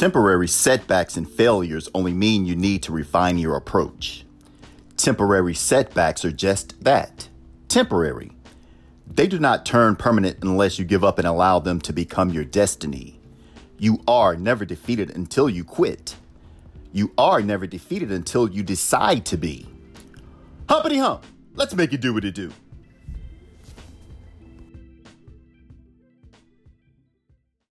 Temporary setbacks and failures only mean you need to refine your approach. Temporary setbacks are just that temporary. They do not turn permanent unless you give up and allow them to become your destiny. You are never defeated until you quit. You are never defeated until you decide to be. Humpity hump, let's make it do what it do.